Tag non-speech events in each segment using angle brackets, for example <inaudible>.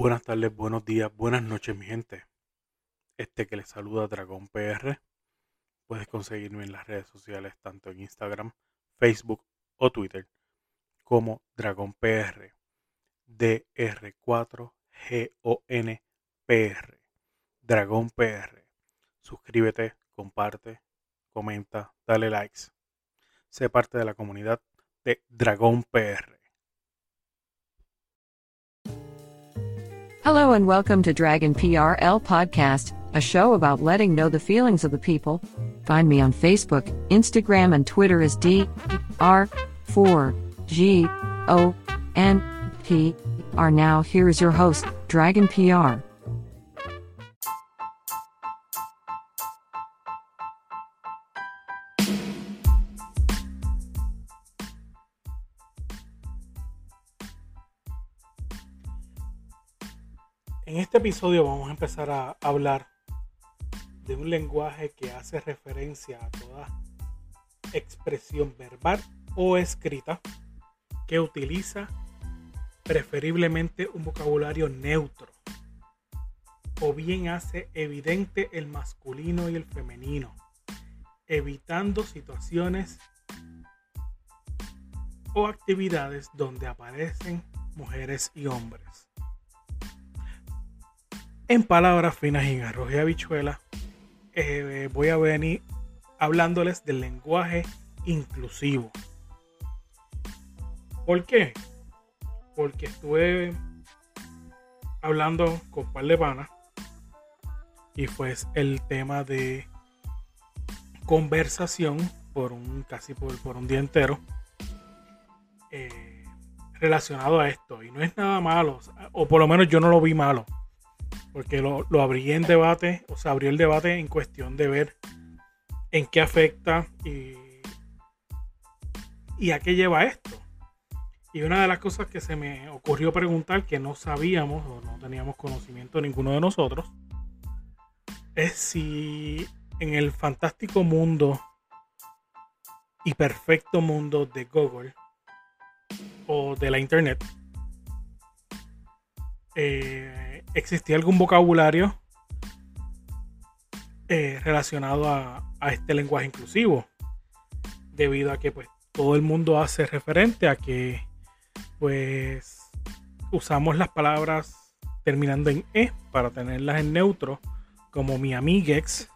Buenas tardes, buenos días, buenas noches, mi gente. Este que les saluda Dragón PR. Puedes conseguirme en las redes sociales, tanto en Instagram, Facebook o Twitter, como Dragón PR. DR4GONPR. Dragón PR. Suscríbete, comparte, comenta, dale likes. Sé parte de la comunidad de Dragón PR. Hello and welcome to Dragon PRL Podcast, a show about letting know the feelings of the people. Find me on Facebook, Instagram, and Twitter as D R 4 G O N P R. Now, here is your host, Dragon PR. Este episodio vamos a empezar a hablar de un lenguaje que hace referencia a toda expresión verbal o escrita que utiliza preferiblemente un vocabulario neutro o bien hace evidente el masculino y el femenino, evitando situaciones o actividades donde aparecen mujeres y hombres. En palabras finas y en arroz y eh, voy a venir hablándoles del lenguaje inclusivo. ¿Por qué? Porque estuve hablando con par de y pues el tema de conversación por un casi por, por un día entero eh, relacionado a esto y no es nada malo o por lo menos yo no lo vi malo porque lo, lo abrí en debate, o sea, abrió el debate en cuestión de ver en qué afecta y, y a qué lleva esto. Y una de las cosas que se me ocurrió preguntar, que no sabíamos o no teníamos conocimiento ninguno de nosotros, es si en el fantástico mundo y perfecto mundo de Google o de la Internet, eh, existía algún vocabulario eh, relacionado a, este lenguaje inclusivo, debido a que pues todo el mundo hace referente a que pues usamos las palabras terminando en e para tenerlas en neutro, como mi amiguex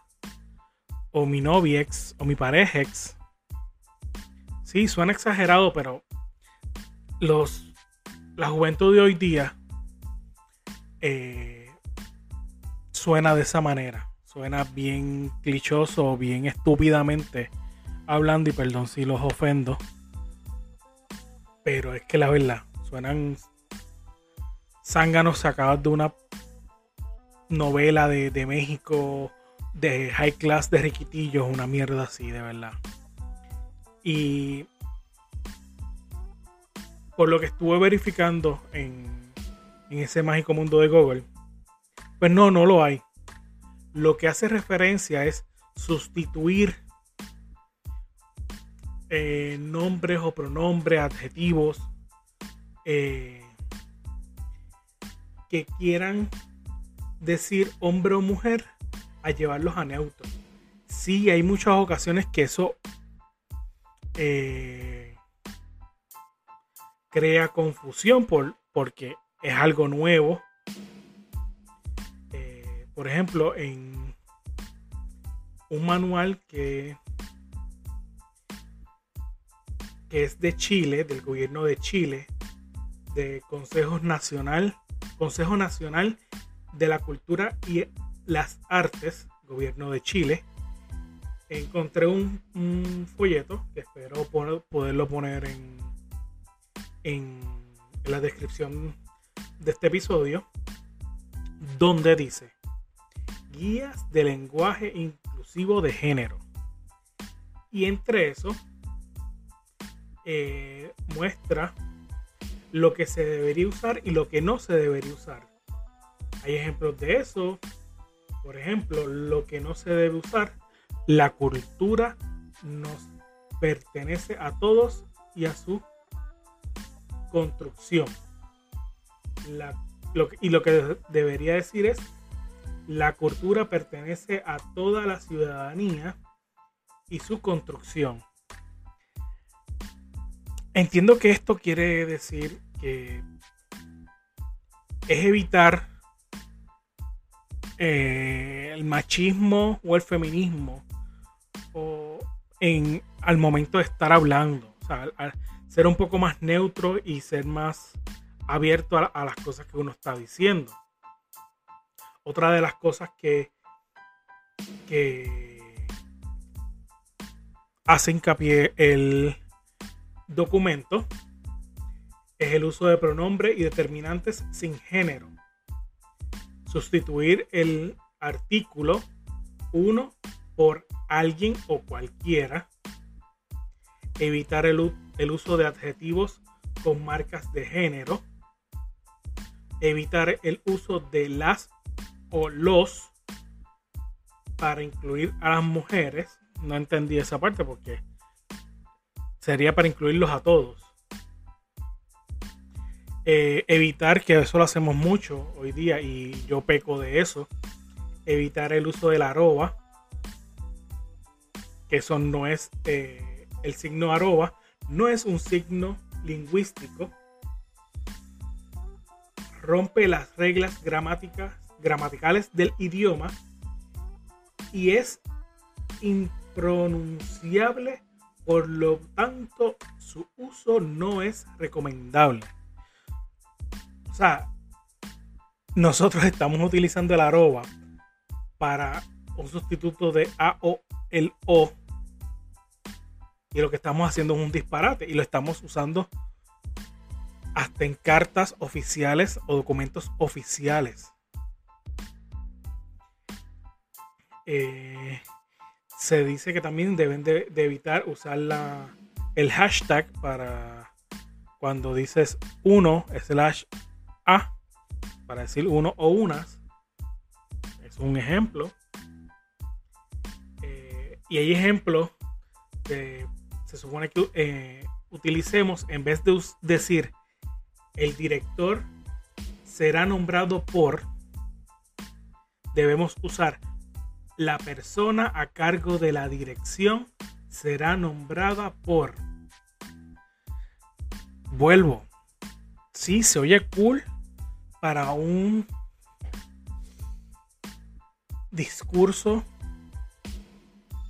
o mi noviex o mi parejex. Sí, suena exagerado, pero los la juventud de hoy día eh, suena de esa manera. Suena bien clichoso, bien estúpidamente hablando y perdón si los ofendo. Pero es que la verdad, suenan zánganos sacados de una novela de, de México de high class de riquitillos, una mierda así, de verdad. Y por lo que estuve verificando en en ese mágico mundo de Google? Pues no, no lo hay. Lo que hace referencia es sustituir eh, nombres o pronombres, adjetivos eh, que quieran decir hombre o mujer a llevarlos a neutro. Sí, hay muchas ocasiones que eso eh, crea confusión por, porque es algo nuevo. Eh, por ejemplo, en un manual que, que es de Chile, del gobierno de Chile, de Consejo Nacional, Consejo Nacional de la Cultura y las Artes, gobierno de Chile, encontré un, folleto que espero poderlo poner en, en la descripción de este episodio, donde dice guías de lenguaje inclusivo de género. Y entre eso eh, muestra lo que se debería usar y lo que no se debería usar. Hay ejemplos de eso. Por ejemplo, lo que no se debe usar, la cultura nos pertenece a todos y a su construcción lo y lo que debería decir es, la cultura pertenece a toda la ciudadanía y su construcción. Entiendo que esto quiere decir que es evitar eh, el machismo o el feminismo o en, al momento de estar hablando. O sea, ser un poco más neutro y ser más abierto a, las cosas que uno está diciendo. Otra de las cosas que, que hace hincapié el documento es el uso de pronombre y determinantes sin género. Sustituir el artículo uno por alguien o cualquiera. Evitar el, el uso de adjetivos con marcas de género. Evitar el uso de las o los para incluir a las mujeres. No entendí esa parte porque sería para incluirlos a todos. Eh, evitar, que eso lo hacemos mucho hoy día y yo peco de eso, evitar el uso de la arroba, que eso no es eh, el signo arroba, no es un signo lingüístico, rompe las reglas gramáticas, gramaticales del idioma y es impronunciable, por lo tanto su uso no es recomendable. O sea, nosotros estamos utilizando el arroba para un sustituto de A o el O. Y lo que estamos haciendo es un disparate y lo estamos usando hasta en cartas oficiales o documentos oficiales. Eh, se dice que también deben de, evitar usar la, el hashtag para cuando dices uno slash a para decir uno o unas. Es un ejemplo. Eh, y hay ejemplos que se supone que eh, utilicemos en vez de decir el director será nombrado por, debemos usar la persona a cargo de la dirección será nombrada por. Vuelvo. Sí, se oye cool, para un discurso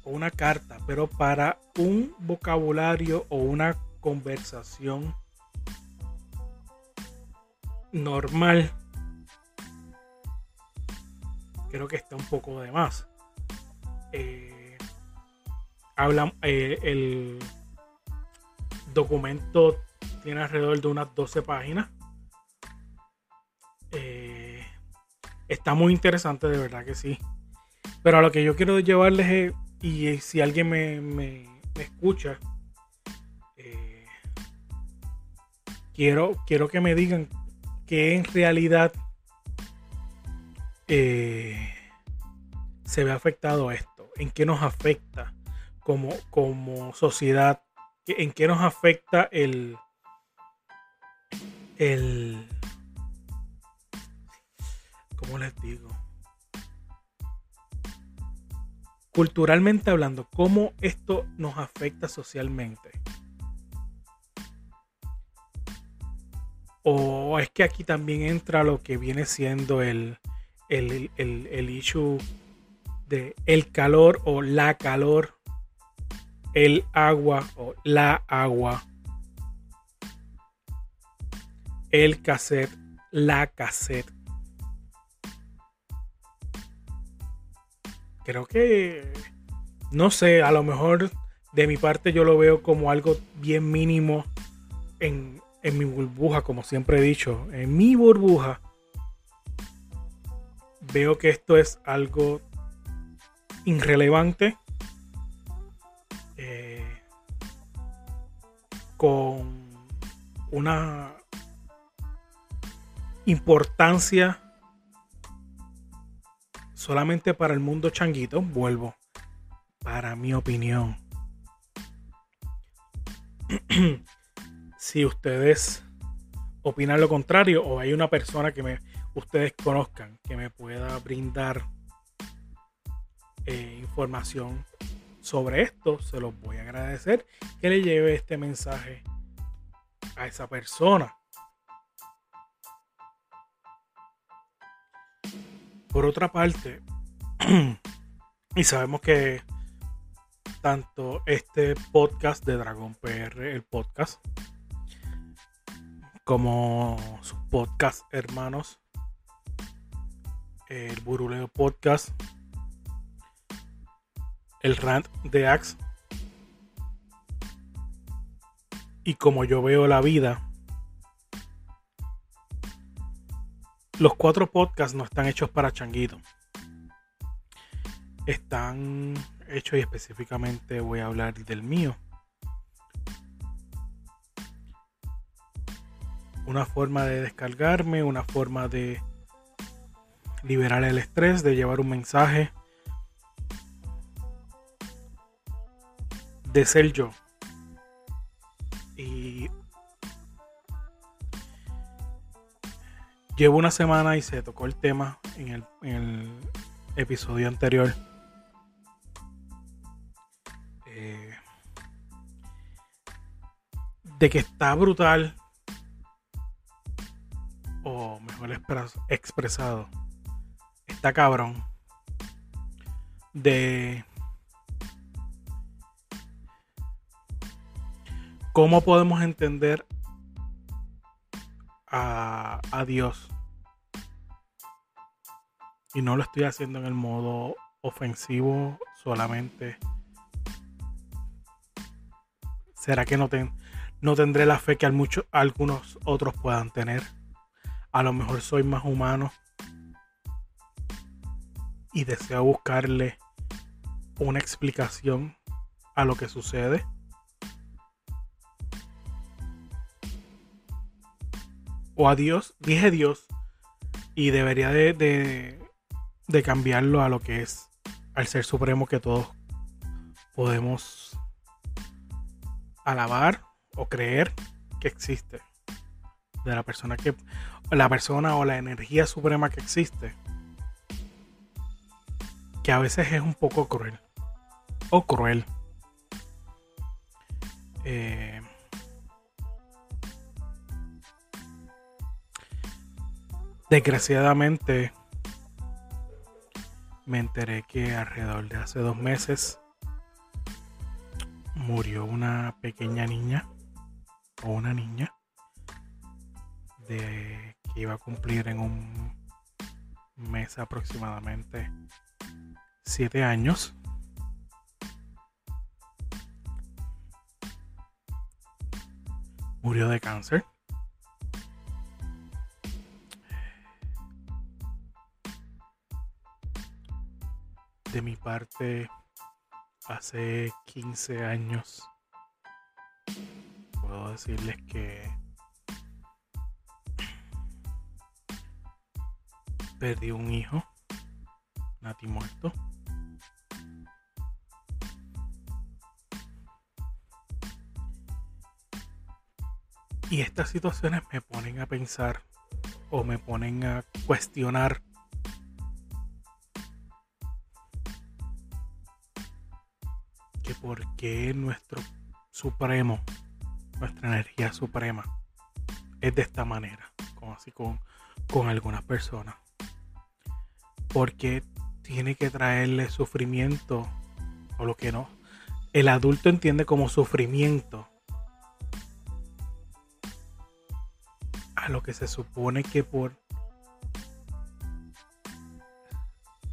o una carta, pero para un vocabulario o una conversación normal, creo que está un poco de más. Eh, eh, el documento tiene alrededor de unas 12 páginas. Eh, está muy interesante, de verdad que sí. Pero a lo que yo quiero llevarles es, y si alguien me, escucha, eh, quiero, quiero que me digan que en realidad eh, se ve afectado esto, en qué nos afecta como, como sociedad, en qué nos afecta el, el, ¿cómo les digo? Culturalmente hablando, ¿cómo esto nos afecta socialmente? O es que aquí también entra lo que viene siendo el, el, el, el issue de el calor o la calor, el agua o la agua, el cassette, la cassette. creo que, no sé, a lo mejor de mi parte yo lo veo como algo bien mínimo en, mi burbuja, como siempre he dicho, en mi burbuja. Veo que esto es algo irrelevante. Eh, con una importancia solamente para el mundo changuito, vuelvo, para mi opinión. <clears throat> si ustedes opinan lo contrario o hay una persona que me, ustedes conozcan que me pueda brindar eh, información sobre esto, se los voy a agradecer que le lleve este mensaje a esa persona. Por otra parte, <clears throat> y sabemos que tanto este podcast de Dragon PR, el podcast, como sus podcast hermanos, el Buruleo Podcast, el Rant de Axe, y como yo veo la vida, los cuatro podcasts no están hechos para changuito. Están hechos y específicamente voy a hablar del mío. Una forma de descargarme, una forma de liberar el estrés, de llevar un mensaje, de ser yo. Y llevo una semana y se tocó el tema en el, episodio anterior. Eh, de que está brutal expresado está cabrón de cómo podemos entender a, a, Dios. Y no lo estoy haciendo en el modo ofensivo solamente. ¿Será que no, no tendré la fe que algunos otros puedan tener? A lo mejor soy más humano y deseo buscarle una explicación a lo que sucede. O a Dios, dije Dios, y debería de, de, cambiarlo a lo que es al ser supremo que todos podemos alabar o creer que existe. De la persona que. La persona o la energía suprema que existe que a veces es un poco cruel. O cruel. Eh, desgraciadamente me enteré que alrededor de hace dos meses murió una pequeña niña o una niña de iba a cumplir en un mes aproximadamente siete años. Murió de cáncer. De mi parte, hace 15 años, puedo decirles que perdí un hijo, Nati muerto. Y estas situaciones me ponen a pensar o me ponen a cuestionar que por qué nuestro supremo, nuestra energía suprema, es de esta manera, como así con, con algunas personas. Porque tiene que traerle sufrimiento o lo que no. El adulto entiende como sufrimiento a lo que se supone que por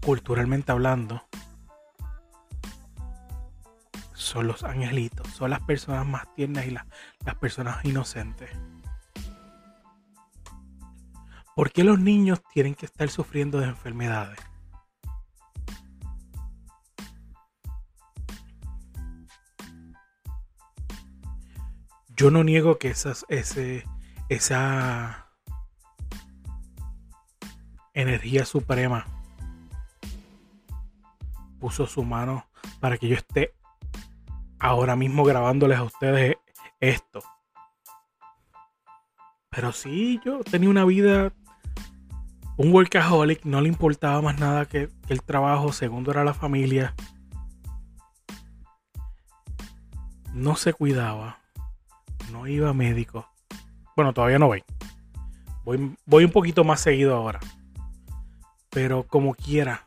culturalmente hablando son los angelitos, son las personas más tiernas y las, las personas inocentes. ¿Por qué los niños tienen que estar sufriendo de enfermedades? Yo no niego que esas, esa energía suprema puso su mano para que yo esté ahora mismo grabándoles a ustedes esto. Pero sí, yo tenía una vida, un workaholic, no le importaba más nada que, el trabajo, segundo era la familia. No se cuidaba, no iba a médico. Bueno, todavía no voy. Voy, voy un poquito más seguido ahora. Pero como quiera,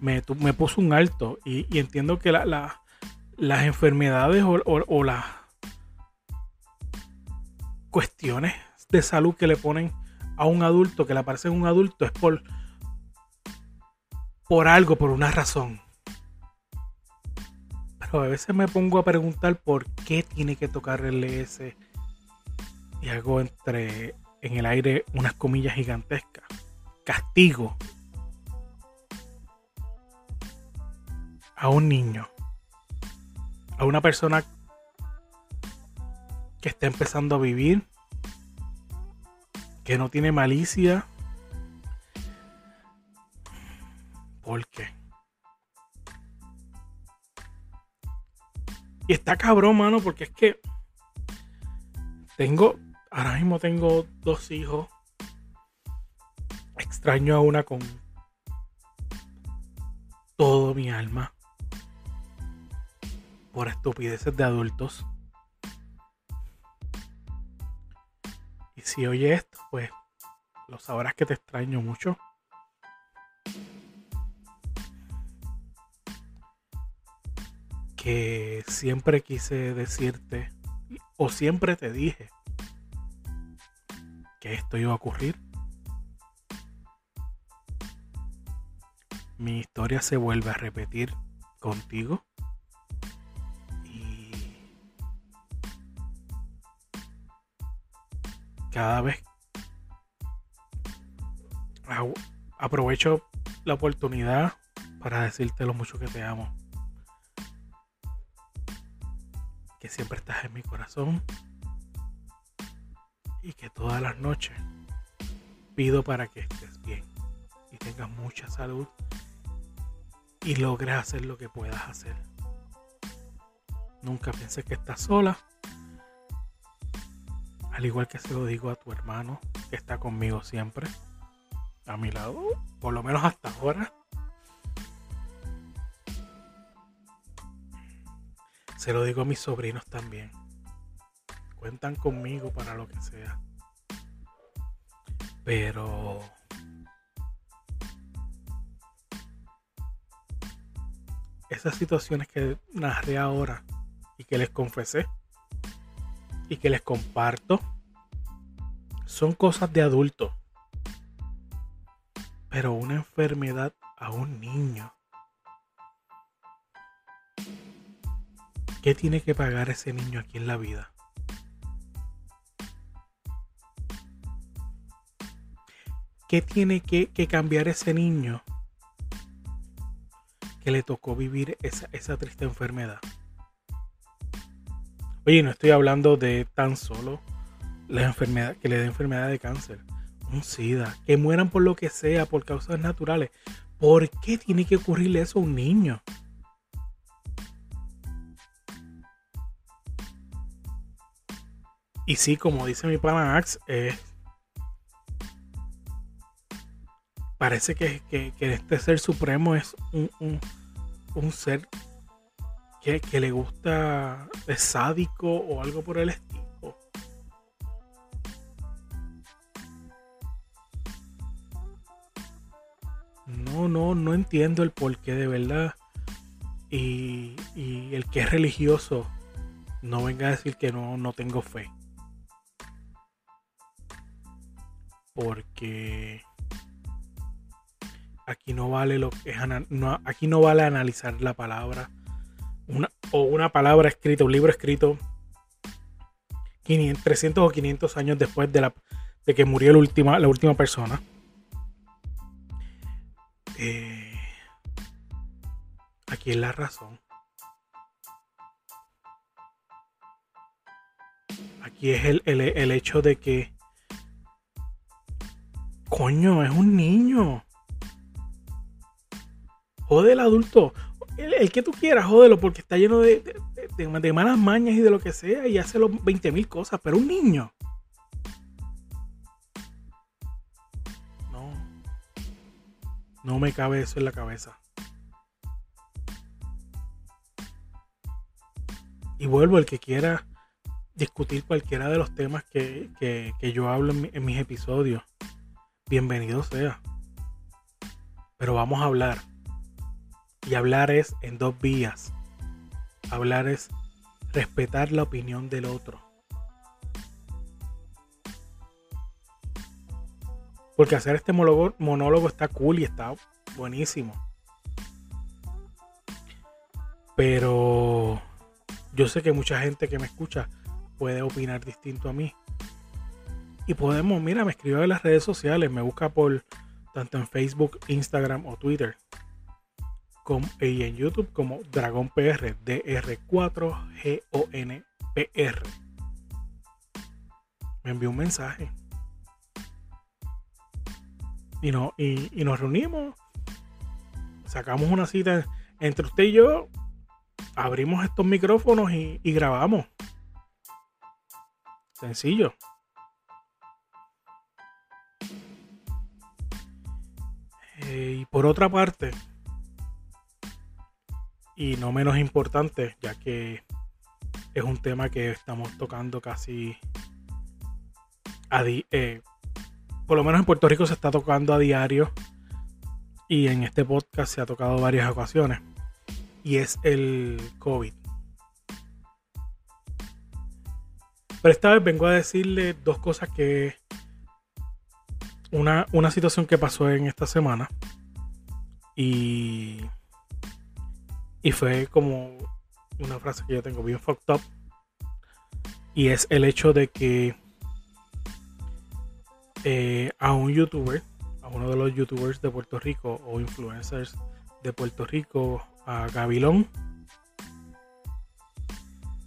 me, me puso un alto y, entiendo que la, la, las enfermedades o, o, o las cuestiones de salud que le ponen a un adulto, que le aparecen un adulto, es por, por algo, por una razón. Pero a veces me pongo a preguntar por qué tiene que tocar el S y hago entre en el aire unas comillas gigantescas. Castigo a un niño, a una persona que está empezando a vivir, que no tiene malicia. ¿Por qué? Y está cabrón, mano, porque es que tengo, ahora mismo tengo dos hijos. Extraño a una con todo mi alma por estupideces de adultos. Si oye esto, pues lo sabrás que te extraño mucho. Que siempre quise decirte, o siempre te dije, que esto iba a ocurrir. Mi historia se vuelve a repetir contigo. Cada vez aprovecho la oportunidad para decirte lo mucho que te amo. Que siempre estás en mi corazón. Y que todas las noches pido para que estés bien y tengas mucha salud y logres hacer lo que puedas hacer. Nunca pienses que estás sola. Al igual que se lo digo a tu hermano, que está conmigo siempre, a mi lado, por lo menos hasta ahora. Se lo digo a mis sobrinos también. Cuentan conmigo para lo que sea. Pero esas situaciones que narré ahora y que les confesé y que les comparto son cosas de adulto. Pero una enfermedad a un niño. ¿Qué tiene que pagar ese niño aquí en la vida? ¿Qué tiene que, que cambiar ese niño que le tocó vivir esa, esa triste enfermedad? Oye, no estoy hablando de tan solo la enfermedad, que le dé enfermedad de cáncer, un SIDA, que mueran por lo que sea, por causas naturales. ¿Por qué tiene que ocurrirle eso a un niño? Y sí, como dice mi pana Ax, eh, parece que, que, este ser supremo es un, un ser que, le gusta, sádico o algo por el estilo. No, no, no entiendo el porqué de verdad. Y, y el que es religioso no venga a decir que no, no tengo fe. Porque aquí no vale lo que es no, aquí no vale analizar la palabra una, o una palabra escrita, un libro escrito 500, 300 o 500 años después de, la, de que murió la última, la última persona. Eh, aquí es la razón. Aquí es el, el, el hecho de que Coño, es un niño. Jode el adulto el, que tú quieras, jódelo, porque está lleno de, de, malas mañas y de lo que sea, y hace los 20 mil cosas, pero un niño. No. No me cabe eso en la cabeza. Y vuelvo, el que quiera discutir cualquiera de los temas que, que, yo hablo en mis episodios, bienvenido sea. Pero vamos a hablar y hablar es en dos vías. Hablar es respetar la opinión del otro. Porque hacer este monólogo, está cool y está buenísimo. Pero yo sé que mucha gente que me escucha puede opinar distinto a mí. Y podemos, mira, me escribe en las redes sociales, me busca por tanto en Facebook, Instagram o Twitter. Y en YouTube como Dragón PR, DR4GONPR. Me envió un mensaje y, no, y, nos reunimos, sacamos una cita entre usted y yo, abrimos estos micrófonos y, grabamos. Sencillo. Eh, y por otra parte, y no menos importante, ya que es un tema que estamos tocando casi a, eh, por lo menos en Puerto Rico se está tocando a diario y en este podcast se ha tocado varias ocasiones y es el COVID. Pero esta vez vengo a decirle dos cosas que una, una situación que pasó en esta semana y, y fue como una frase que yo tengo bien fucked up y es el hecho de que eh, a un youtuber, a uno de los youtubers de Puerto Rico o influencers de Puerto Rico, a Gabilón,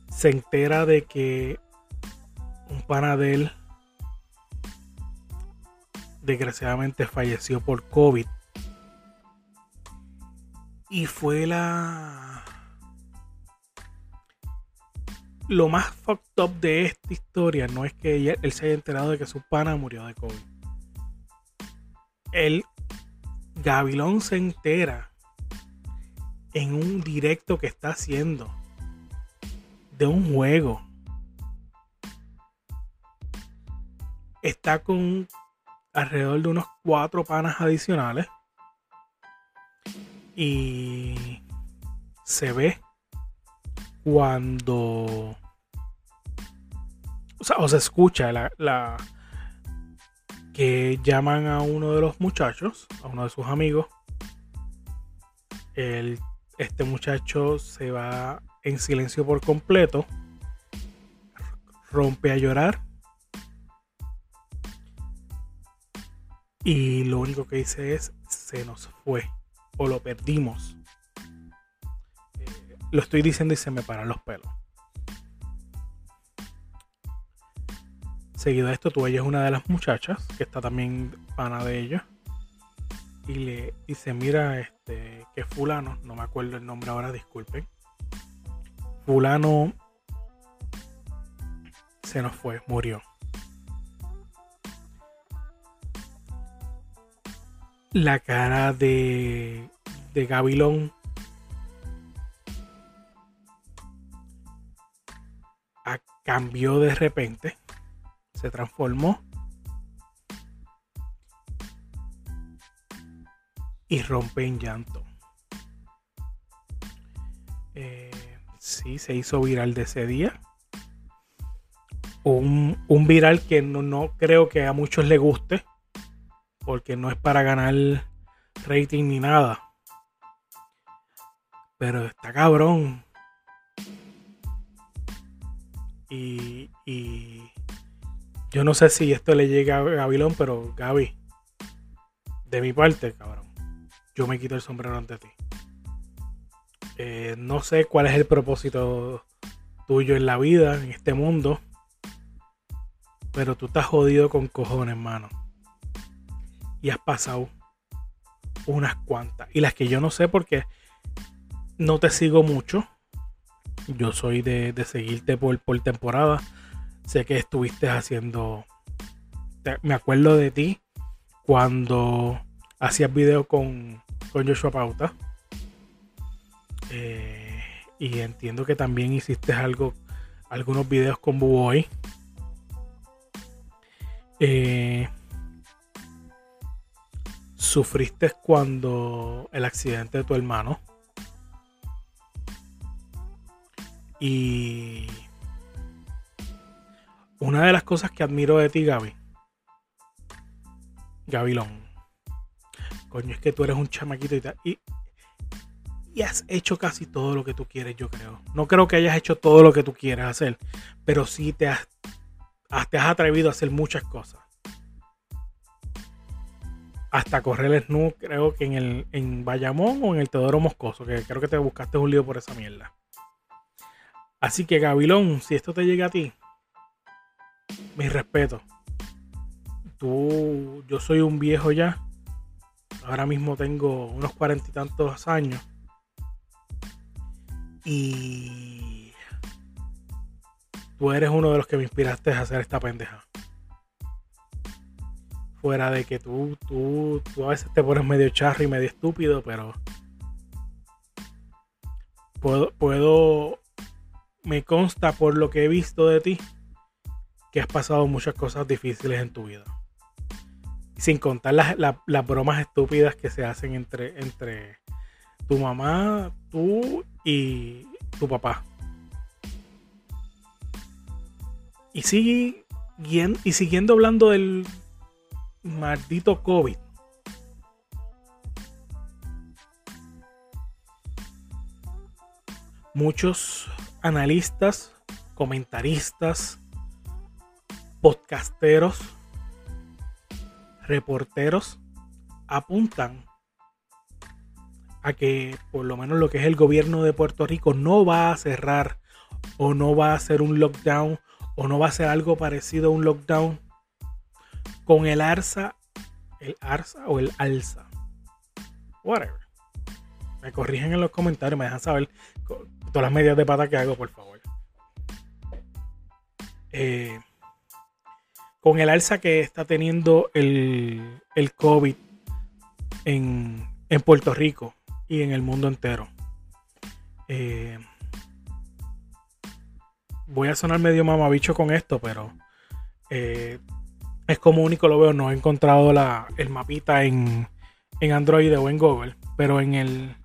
se entera de que un panadel desgraciadamente falleció por COVID. Y fue la lo más fucked up de esta historia no es que él se haya enterado de que su pana murió de COVID. El Gabilón se entera en un directo que está haciendo de un juego. Está con alrededor de unos cuatro panas adicionales. Y se ve cuando o, se escucha la, que llaman a uno de los muchachos, a uno de sus amigos. El, este muchacho se va en silencio por completo, rompe a llorar y lo único que dice es se nos fue o lo perdimos. Eh, lo estoy diciendo y se me paran los pelos. Seguido de esto, tú ella es una de las muchachas, que está también pana de ella. Y le dice, mira, este, que fulano, no me acuerdo el nombre ahora, disculpen. Fulano se nos fue, murió. La cara de, de Gabilón cambió de repente se transformó y rompe en llanto. Eh, sí, se hizo viral de ese día. Un, viral que no, no, creo que a muchos le guste, porque no es para ganar rating ni nada. Pero está cabrón. y, yo no sé si esto le llega a Gabilón, pero Gaby, de mi parte, cabrón, yo me quito el sombrero ante ti. Eh, no sé cuál es el propósito tuyo en la vida, en este mundo, pero tú estás jodido con cojones, hermano. Y has pasado unas cuantas. Y las que yo no sé porque no te sigo mucho. Yo soy de, seguirte por, por temporada sé que estuviste haciendo, me acuerdo de ti cuando hacías video con, con Joshua Pauta. Eh, y entiendo que también hiciste algo, algunos videos con Buboy. Eh, sufriste cuando el accidente de tu hermano. Y una de las cosas que admiro de ti, Gaby, Gabilón, coño, es que tú eres un chamaquito y, y, y, has hecho casi todo lo que tú quieres, yo creo. No creo que hayas hecho todo lo que tú quieres hacer, pero sí te has, te has atrevido a hacer muchas cosas. Hasta correr el snoop, creo que en el en Bayamón o en el Teodoro Moscoso, que creo que te buscaste un lío por esa mierda. Así que Gabilón, si esto te llega a ti, mi respeto. Tú, yo soy un viejo ya. Ahora mismo tengo unos cuarenta y tantos años. Y tú eres uno de los que me inspiraste a hacer esta pendeja. Fuera de que tú, tú, tú a veces te pones medio charro y medio estúpido, pero puedo, puedo, me consta por lo que he visto de ti que has pasado muchas cosas difíciles en tu vida. Sin contar las, las, bromas estúpidas que se hacen entre, entre tu mamá, tú y tu papá. Y, sigue, y siguiendo hablando del maldito COVID. Muchos analistas, comentaristas, podcasteros, reporteros apuntan a que por lo menos lo que es el gobierno de Puerto Rico no va a cerrar o no va a hacer un lockdown o no va a hacer algo parecido a un lockdown con el ARSA, el ARSA o el ALSA. Whatever. Me corrigen en los comentarios, me dejan saber todas las medidas de pata que hago, por favor. Eh, con el alza que está teniendo el, el COVID en, en, Puerto Rico y en el mundo entero. Eh, voy a sonar medio mamabicho con esto, pero eh, es como único lo veo. No he encontrado la, el mapita en, en Android o en Google, pero en el,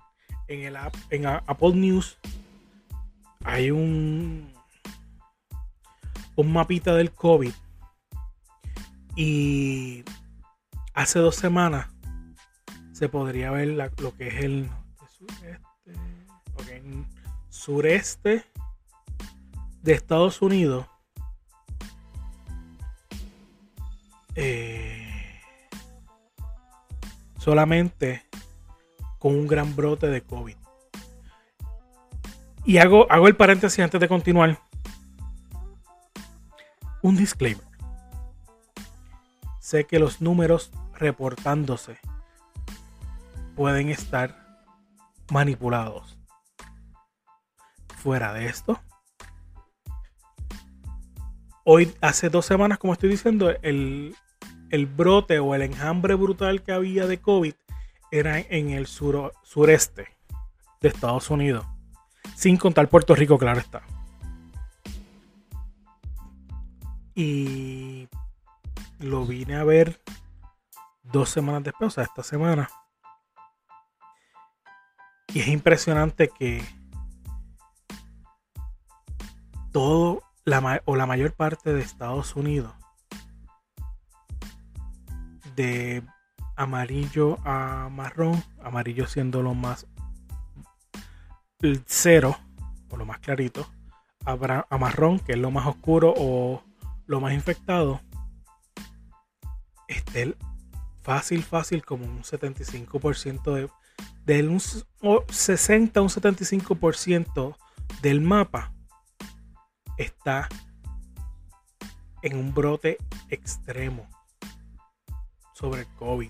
en el app, en Apple News hay un, un mapita del COVID y hace dos semanas se podría ver lo que es el sureste, sureste de Estados Unidos. Eh, solamente con un gran brote de COVID. Y hago, hago el paréntesis antes de continuar. Un disclaimer sé que los números reportándose pueden estar manipulados. Fuera de esto, hoy, hace dos semanas, como estoy diciendo, el, brote o el enjambre brutal que había de COVID era en el sureste de Estados Unidos. Sin contar Puerto Rico, claro está. Y lo vine a ver dos semanas después, o sea, esta semana. Y es impresionante que todo la, o la mayor parte de Estados Unidos de amarillo a marrón, amarillo siendo lo más cero o lo más clarito, a marrón que es lo más oscuro o lo más infectado, esté fácil, fácil como un 75% de, del un 60 un 75% del mapa está en un brote extremo sobre el COVID.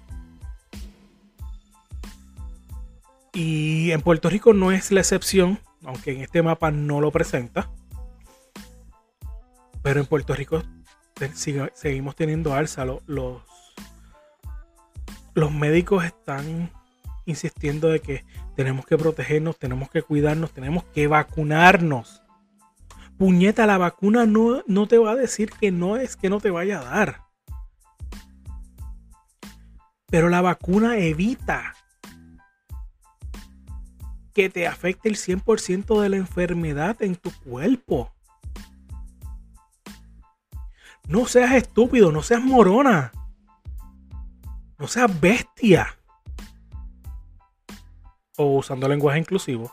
Y en Puerto Rico no es la excepción, aunque en este mapa no lo presenta. Pero en Puerto Rico seguimos teniendo alza los, los médicos están insistiendo de que tenemos que protegernos, tenemos que cuidarnos, tenemos que vacunarnos. Puñeta, la vacuna no, no te va a decir que no es que no te vaya a dar. Pero la vacuna evita que te afecte el 100% de la enfermedad en tu cuerpo. No seas estúpido, no seas morona. No seas bestia. O usando lenguaje inclusivo.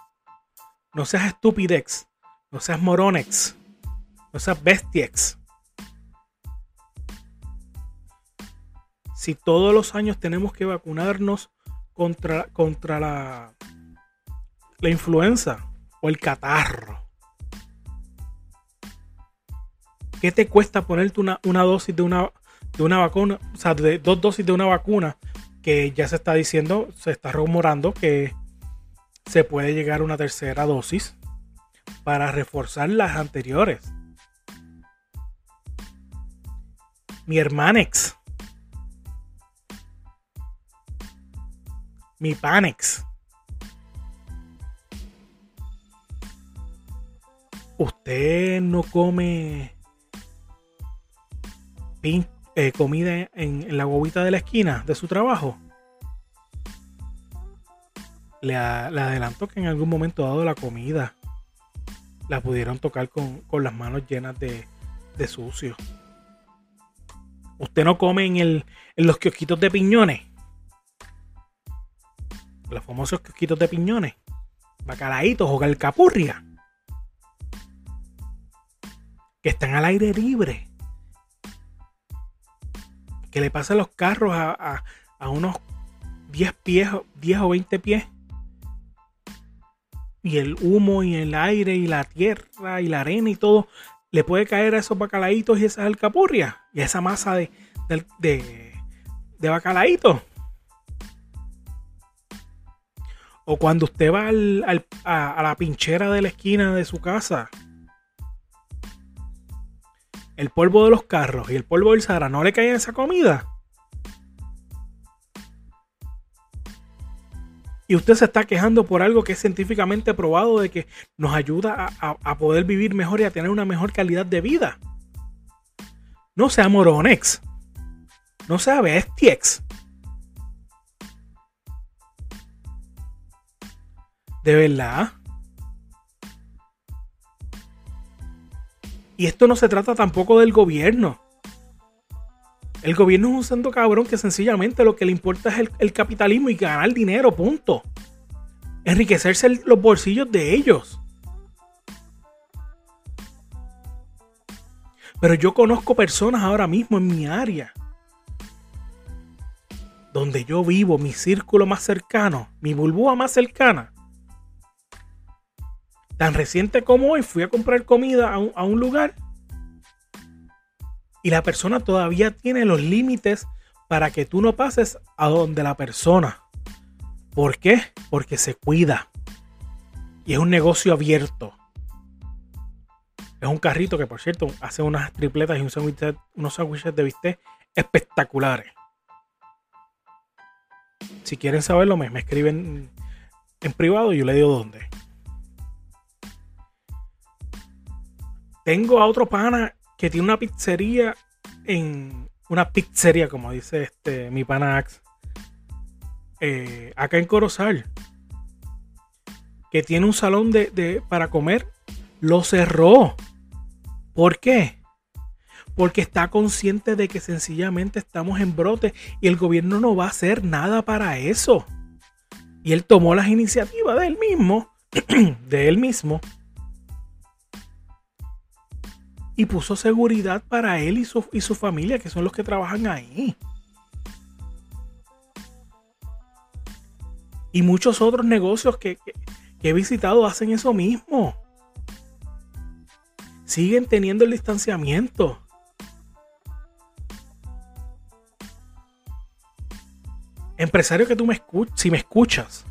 No seas estupidex. No seas moronex. No seas bestiex. Si todos los años tenemos que vacunarnos contra, contra la, la influenza o el catarro. ¿Qué te cuesta ponerte una, dosis de una, de una vacuna? O sea, de dos dosis de una vacuna que ya se está diciendo, se está rumorando que se puede llegar a una tercera dosis para reforzar las anteriores. Mi hermanex. Mi panex. Usted no come eh, comida en, la bobita de la esquina de su trabajo. Le, adelanto que en algún momento dado la comida la pudieron tocar con, las manos llenas de, de, sucio. Usted no come en, el, en los kiosquitos de piñones. Los famosos kiosquitos de piñones. Bacalaitos o calcapurria. Que están al aire libre que le pasan los carros a, unos 10 pies, 10 o 20 pies. Y el humo y el aire y la tierra y la arena y todo le puede caer a esos bacalaitos y esas alcapurrias y a esa masa de, de, de, bacalaitos. O cuando usted va a, a la pinchera de la esquina de su casa el polvo de los carros y el polvo del Sahara no le cae en esa comida. Y usted se está quejando por algo que es científicamente probado de que nos ayuda a, poder vivir mejor y a tener una mejor calidad de vida. No sea moronex. No sea bestiex. De verdad. Y esto no se trata tampoco del gobierno. El gobierno es un santo cabrón que sencillamente lo que le importa es el, capitalismo y ganar dinero, punto. Enriquecerse los bolsillos de ellos. Pero yo conozco personas ahora mismo en mi área. Donde yo vivo, mi círculo más cercano, mi burbuja más cercana Tan reciente como hoy fui a comprar comida a un, lugar y la persona todavía tiene los límites para que tú no pases a donde la persona. ¿Por qué? Porque se cuida. Y es un negocio abierto. Es un carrito que, por cierto, hace unas tripletas y unos sándwiches de bistec espectaculares. Si quieren saberlo, me, me escriben en privado y yo le digo dónde. Tengo a otro pana que tiene una pizzería en. Una pizzería, como dice este mi pana Ax. Eh, acá en Corozal. Que tiene un salón de, para comer. Lo cerró. ¿Por qué? Porque está consciente de que sencillamente estamos en brote y el gobierno no va a hacer nada para eso. Y él tomó las iniciativas de él mismo, <clears throat> de él mismo, y puso seguridad para él y su, y su familia, que son los que trabajan ahí. Y muchos otros negocios que, he visitado hacen eso mismo. Siguen teniendo el distanciamiento. Empresario que tú me escuchas, si me escuchas,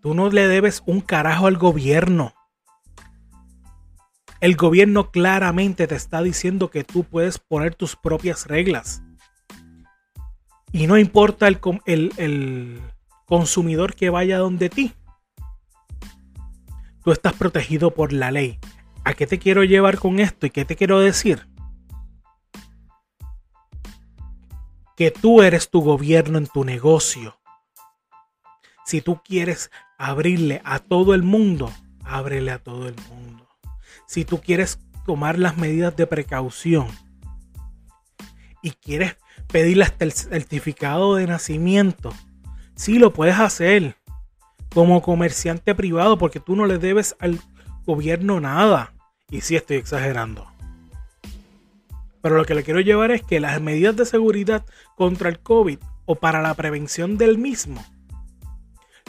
tú no le debes un carajo al gobierno. El gobierno claramente te está diciendo que tú puedes poner tus propias reglas. Y no importa el, el, consumidor que vaya donde ti. Tú estás protegido por la ley. ¿A qué te quiero llevar con esto y qué te quiero decir? Que tú eres tu gobierno en tu negocio. Si tú quieres abrirle a todo el mundo, ábrele a todo el mundo. Si tú quieres tomar las medidas de precaución y quieres pedirle el certificado de nacimiento, sí lo puedes hacer como comerciante privado porque tú no le debes al gobierno nada. Y sí estoy exagerando. Pero lo que le quiero llevar es que las medidas de seguridad contra el COVID o para la prevención del mismo,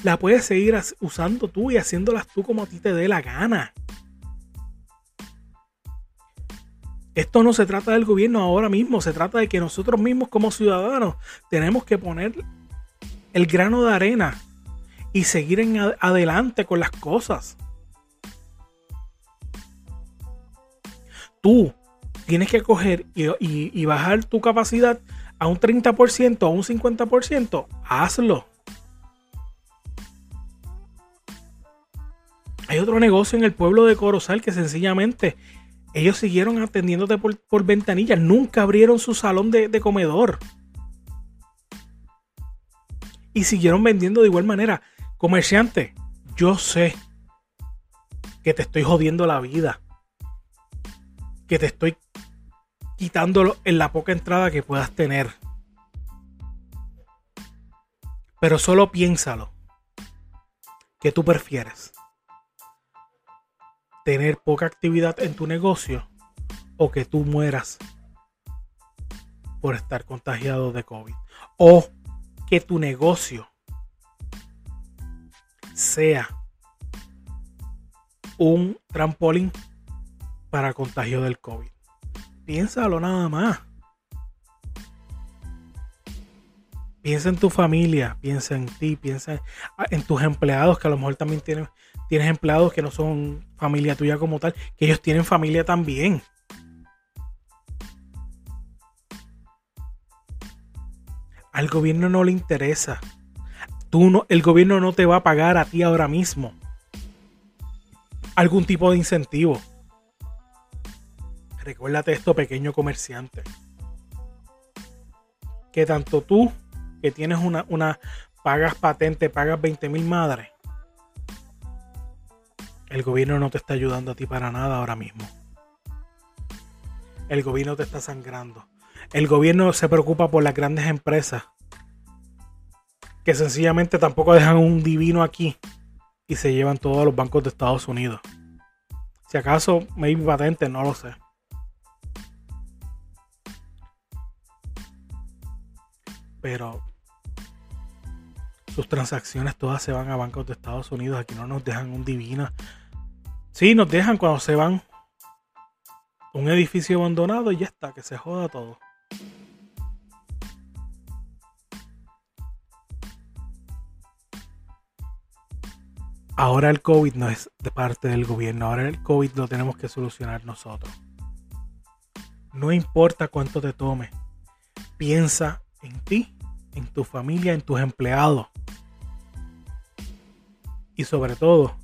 la puedes seguir usando tú y haciéndolas tú como a ti te dé la gana. Esto no se trata del gobierno ahora mismo, se trata de que nosotros mismos como ciudadanos tenemos que poner el grano de arena y seguir en adelante con las cosas. Tú tienes que coger y, bajar tu capacidad a un 30%, a un 50%, hazlo. Hay otro negocio en el pueblo de Corozal que sencillamente ellos siguieron atendiéndote por, ventanillas, nunca abrieron su salón de, de comedor. Y siguieron vendiendo de igual manera. Comerciante, yo sé que te estoy jodiendo la vida. Que te estoy quitándolo en la poca entrada que puedas tener. Pero solo piénsalo. ¿Qué tú prefieres? ¿Tener poca actividad en tu negocio o que tú mueras por estar contagiado de COVID? O que tu negocio sea un trampolín para contagio del COVID. Piénsalo nada más. Piensa en tu familia, piensa en ti, piensa en tus empleados, que a lo mejor también tienes, tienes empleados que no son familia tuya como tal, que ellos tienen familia también. Al gobierno no le interesa Tú no, el gobierno no te va a pagar a ti ahora mismo algún tipo de incentivo. Recuérdate esto, pequeño comerciante. Que tanto tú, que tienes una, una pagas patente, pagas 20 mil madres, el gobierno no te está ayudando a ti para nada ahora mismo. El gobierno te está sangrando. El gobierno se preocupa por las grandes empresas que sencillamente tampoco dejan un divino aquí y se llevan todos los bancos de Estados Unidos. Si acaso maybe patente, no lo sé. Pero sus transacciones todas se van a bancos de Estados Unidos. Aquí no nos dejan un divino. Sí, nos dejan cuando se van un edificio abandonado y ya está, que se joda todo. ahora el COVID no es de parte del gobierno, ahora el COVID lo tenemos que solucionar nosotros. No importa cuánto te tome, piensa en ti, en tu familia, en tus empleados y sobre todo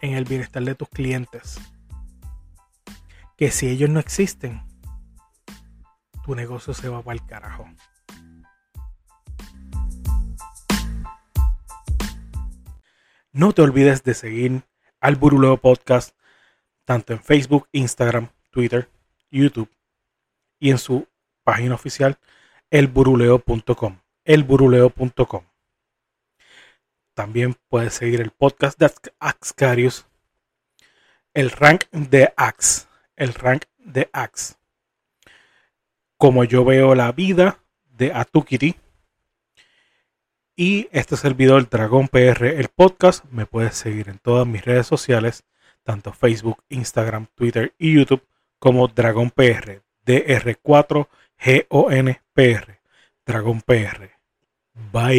en el bienestar de tus clientes. Que si ellos no existen, tu negocio se va para el carajo. No te olvides de seguir al Buruleo Podcast tanto en Facebook, Instagram, Twitter, YouTube y en su página oficial elburuleo.com. Elburuleo.com. También puedes seguir el podcast de Axcarius, el rank de Ax, el rank de Ax. Como yo veo la vida de Atukiri y este servidor Dragón PR, el podcast. Me puedes seguir en todas mis redes sociales, tanto Facebook, Instagram, Twitter y YouTube, como Dragón PR, DR4GONPR, Dragón PR. Bye.